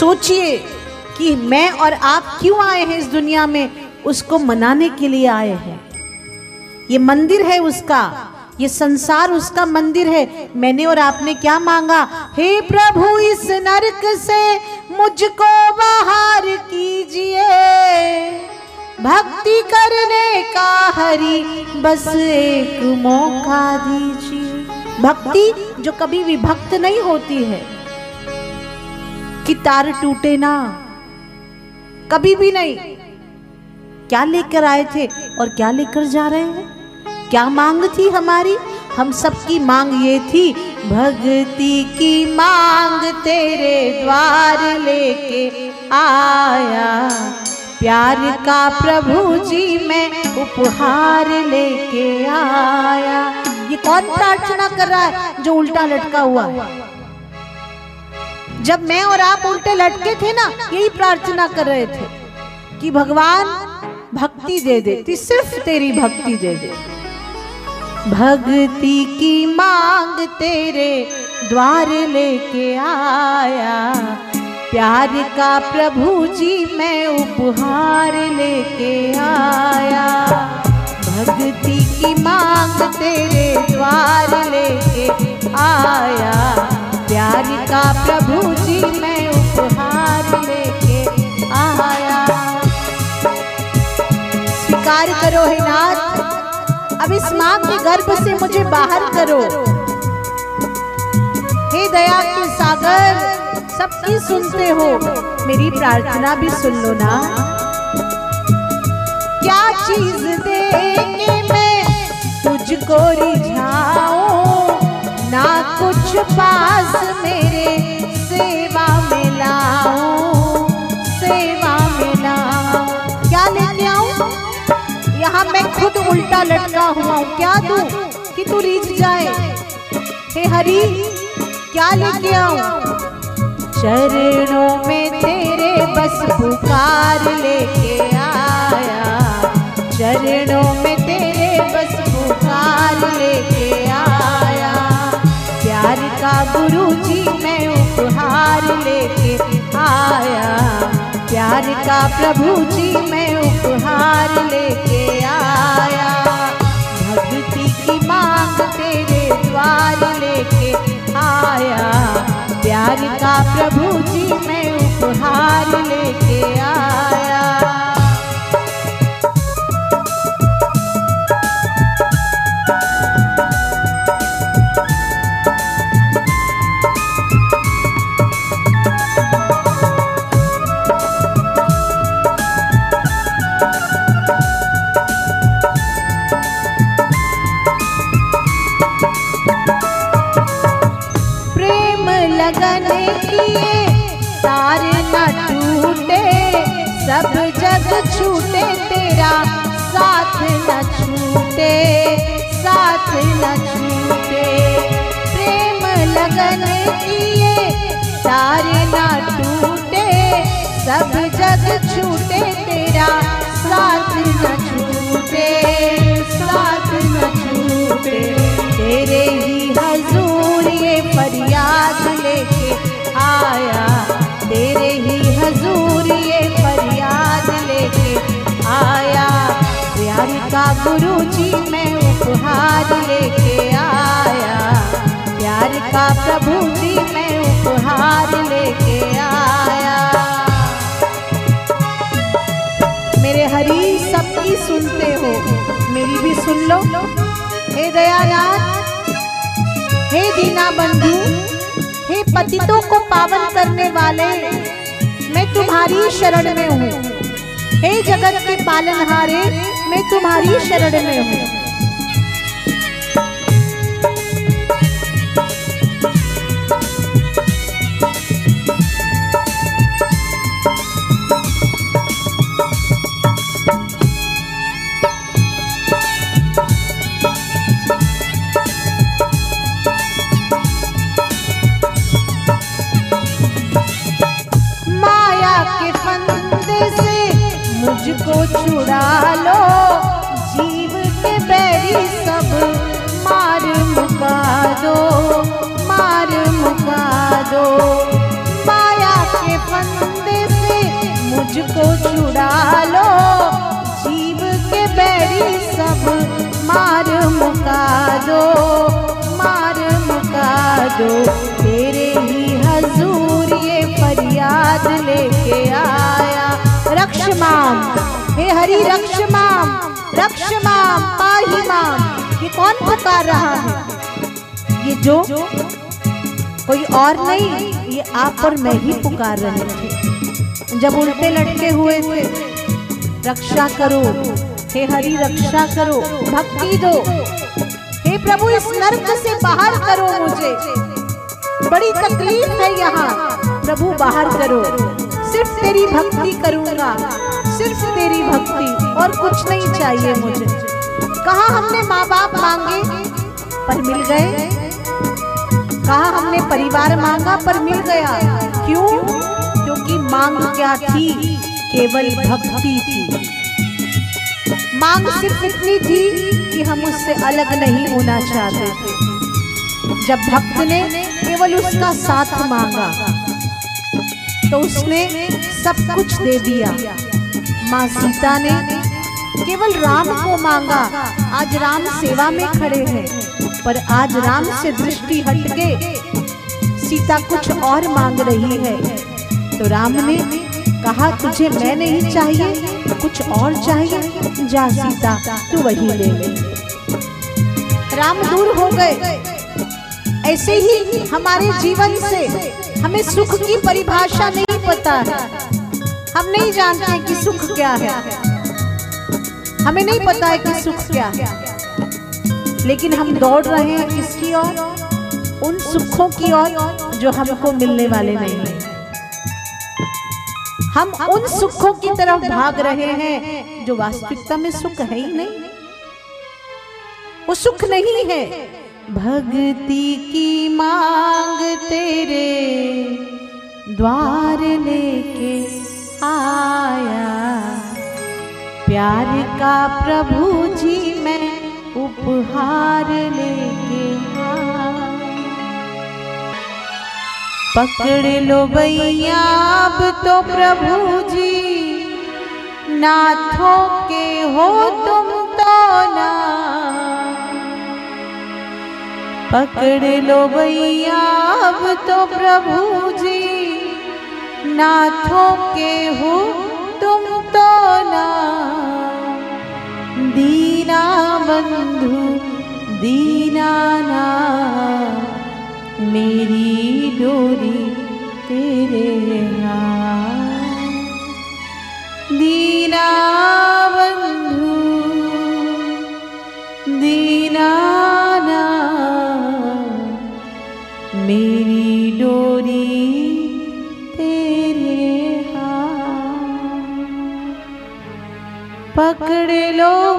सोचिए कि मैं और आप क्यों आए हैं इस दुनिया में? उसको मनाने के लिए आए हैं। ये मंदिर है उसका। ये संसार उसका मंदिर है। मैंने और आपने क्या मांगा? हे प्रभु, इस नरक से मुझको बाहर कीजिए। भक्ति करने का हरि, बस एक मौका दीजिए। भक्ति जो कभी विभक्त नहीं होती है। कि तार टूटे ना। कभी भी नहीं। क्या लेकर आए थे और क्या लेकर जा रहे हैं? क्या मांग थी हमारी? हम सबकी मांग ये थी, भक्ति की मांग तेरे द्वार लेके आया। प्यार का प्रभु जी, मैं उपहार लेके आया। ये कौन प्रार्थना कर रहा है जो उल्टा लटका हुआ है? जब मैं और आप उल्टे लटके थे ना, यही प्रार्थना कर रहे थे कि भगवान, भक्ति दे दे ती सिर्फ़ तेरी भक्ति दे दे। भक्ति की मांग तेरे द्वार लेके आया, प्यार का प्रभु जी मैं उपहार लेके आया। भक्ति की मांग तेरे द्वार लेके आया। प्यार का प्रभु जी, मैं उपहार लेके आया। स्वीकार करो हे नाथ। अब इस माँ के गर्भ से मुझे बाहर करो। हे दया के सागर सबकी सुनते हो। मेरी प्रार्थना भी सुन लो ना। क्या चीज़ दे के मैं तुझको रिझाऊं? ना कुछ पास मेरे सेवा में लाऊं सेवा में लाऊं क्या लेके आऊँ? यहाँ मैं खुद उल्टा लटका हुआ हूँ। क्या दूँ? कि तू रीझ जाए? हे हरी, क्या लेके आऊँ? चरणों में तेरे बस पुकार लेके आया। चरणों में तेरे बस पुकार लेके आया। का गुरु जी मैं उपहार लेके आया। प्यार का प्रभु जी मैं उपहार लेके आया। भक्ति की मांग तेरे द्वार लेके आया। प्यार का प्रभु जी मैं उपहार लेके आया। छूटे तेरा, साथ न छूटे, साथ न छूटे। प्रेम लगन किए, तारे न टूटे, सब जग छूटे तेरा, साथ न छूटे, साथ न छूटे। तेरे ही हजूर ये फरियाद लेके आया, तेरे ही हे दीना बंधु हे पतितों को पावन करने वाले, मैं तुम्हारी शरण में हूँ। हे जगत के पालनहारे, मैं तुम्हारी शरण में हूँ। जो माया के फंदे से मुझको छुड़ा लो। जीव के बैरी सब मार मुका दो मार मुका दो। तेरे ही हजूर ये फरियाद लेके आया। रक्ष माम हे हरी रक्ष माम रक्ष माम पाही माम ये कौन पुकार रहा है? ये जो, जो कोई और नहीं, ये आप और मैं ही पुकार रहे थे। जब उल्टे लटके हुए थे, रक्षा करो, हे हरि, रक्षा करो, भक्ति दो। हे प्रभु, इस नर्क से बाहर करो मुझे। बड़ी तकलीफ़ है यहाँ। प्रभु, बाहर करो। सिर्फ़ तेरी भक्ति करूँगा। सिर्फ़ तेरी भक्ति, और कुछ नहीं चाहिए मुझे। कहा हमने माँ बाप मांगे? पर मिल गए? कहा हमने, परिवार मांगा पर मिल गया। क्यों? क्योंकि मांग क्या थी? केवल भक्ति थी। मांग सिर्फ़ इतनी थी कि हम उससे अलग नहीं होना चाहते थे। जब भक्त ने केवल उसका साथ मांगा तो उसने सब कुछ दे दिया। माँ सीता ने केवल राम को मांगा। आज राम सेवा में खड़े हैं, पर आज राम से दृष्टि हट हटके सीता कुछ और मांग रही है। तो राम ने कहा, तुझे मैं नहीं चाहिए, कुछ और चाहिए। जा सीता, तू वही ले ले। राम दूर हो गए। ऐसे ही हमारे जीवन से हमें सुख की परिभाषा नहीं पता हम नहीं जानते कि सुख क्या है। हमें नहीं पता है कि सुख क्या है। लेकिन हम दौड़ रहे हैं किसकी ओर, उन सुखों की ओर जो हमको मिलने वाले नहीं हैं। हम उन सुखों की तरफ़ भाग रहे हैं जो वास्तविकता में सुख है ही नहीं। वो सुख नहीं है। भक्ति की मांग तेरे द्वार लेके आया। प्यार का प्रभु जी, मैं उपहार लेके पकड़ लो भैया, अब तो प्रभु जी, नाथों के हो तुम तो ना। पकड़ लो भैया, अब तो प्रभु जी, नाथों के हो तुम तो ना। दीना बंधु दीना ना। मेरी डोरी तेरे दीना बंधु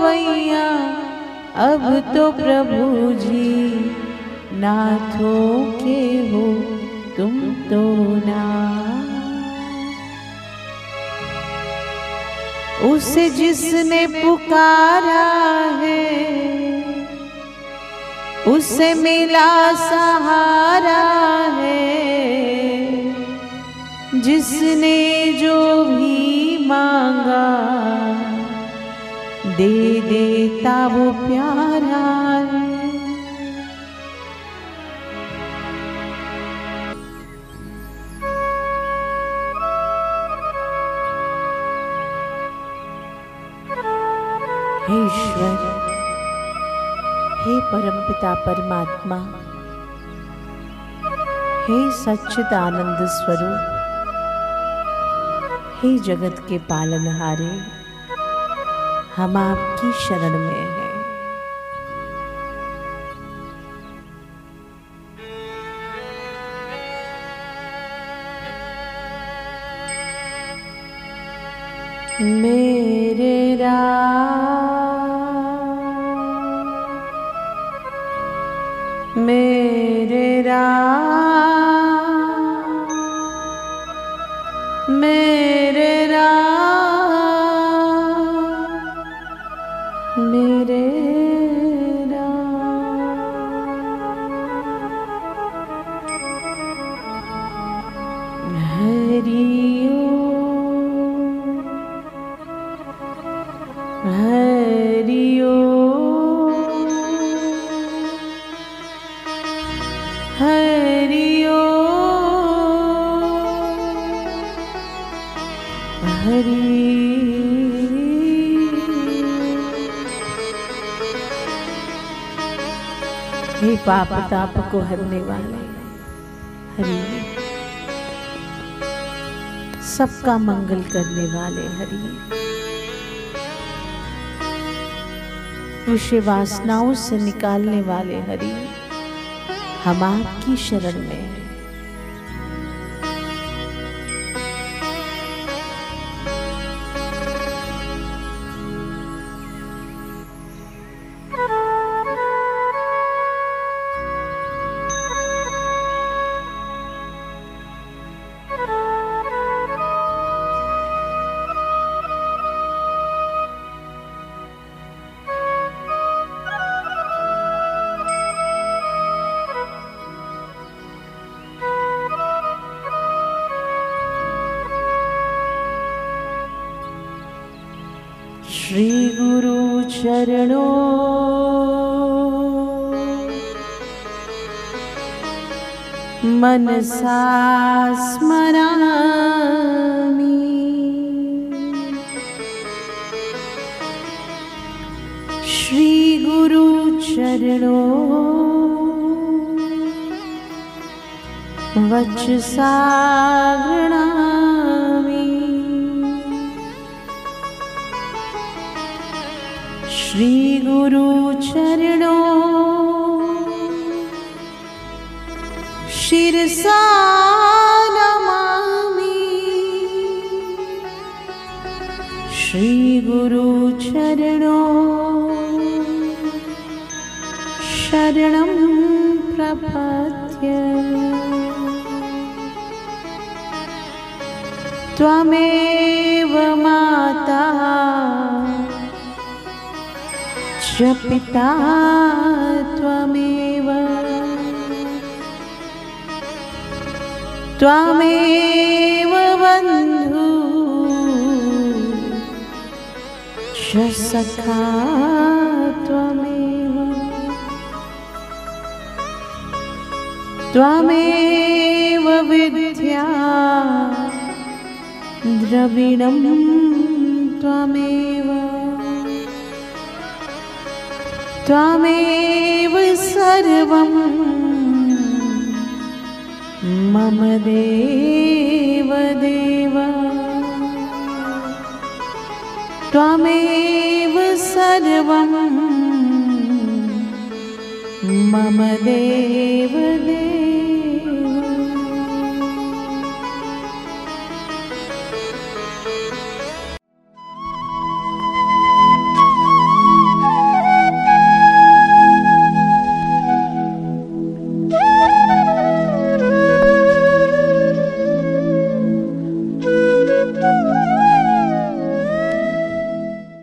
भैया अब तो प्रभु जी नाथों के हो, तुम तो ना। उसे जिसने पुकारा है, उसे मिला सहारा है, जिसने जो भी मांगा दे देता वो प्यारा है। हे ईश्वर, हे परमपिता परमात्मा, हे सच्चिद आनंद स्वरूप, हे जगत के पालनहारे हम आपकी शरण में हैं। मेरे राम मेरे राम मेरे हरिओ हरि पाप ताप को हरने वाले। हरि। सबका मंगल करने वाले हरि। विषय वासनाओं से निकालने वाले हरि। हम आपकी शरण में। शरणो मनसा स्मरामि। श्रीगुरुचरणो वचसा गृणा श्रीगुरुचरणो। शिरसा नमामि श्रीगुरुचरणो। शरणं प्रपद्य। त्वमे पिता त्वमेव। त्वमेव त्वमेव। त्वमेव विद्या। द्रविणं त्वमेव। त्वमेव सर्वं मम देव देव त्वमेव सर्वं मम देव देव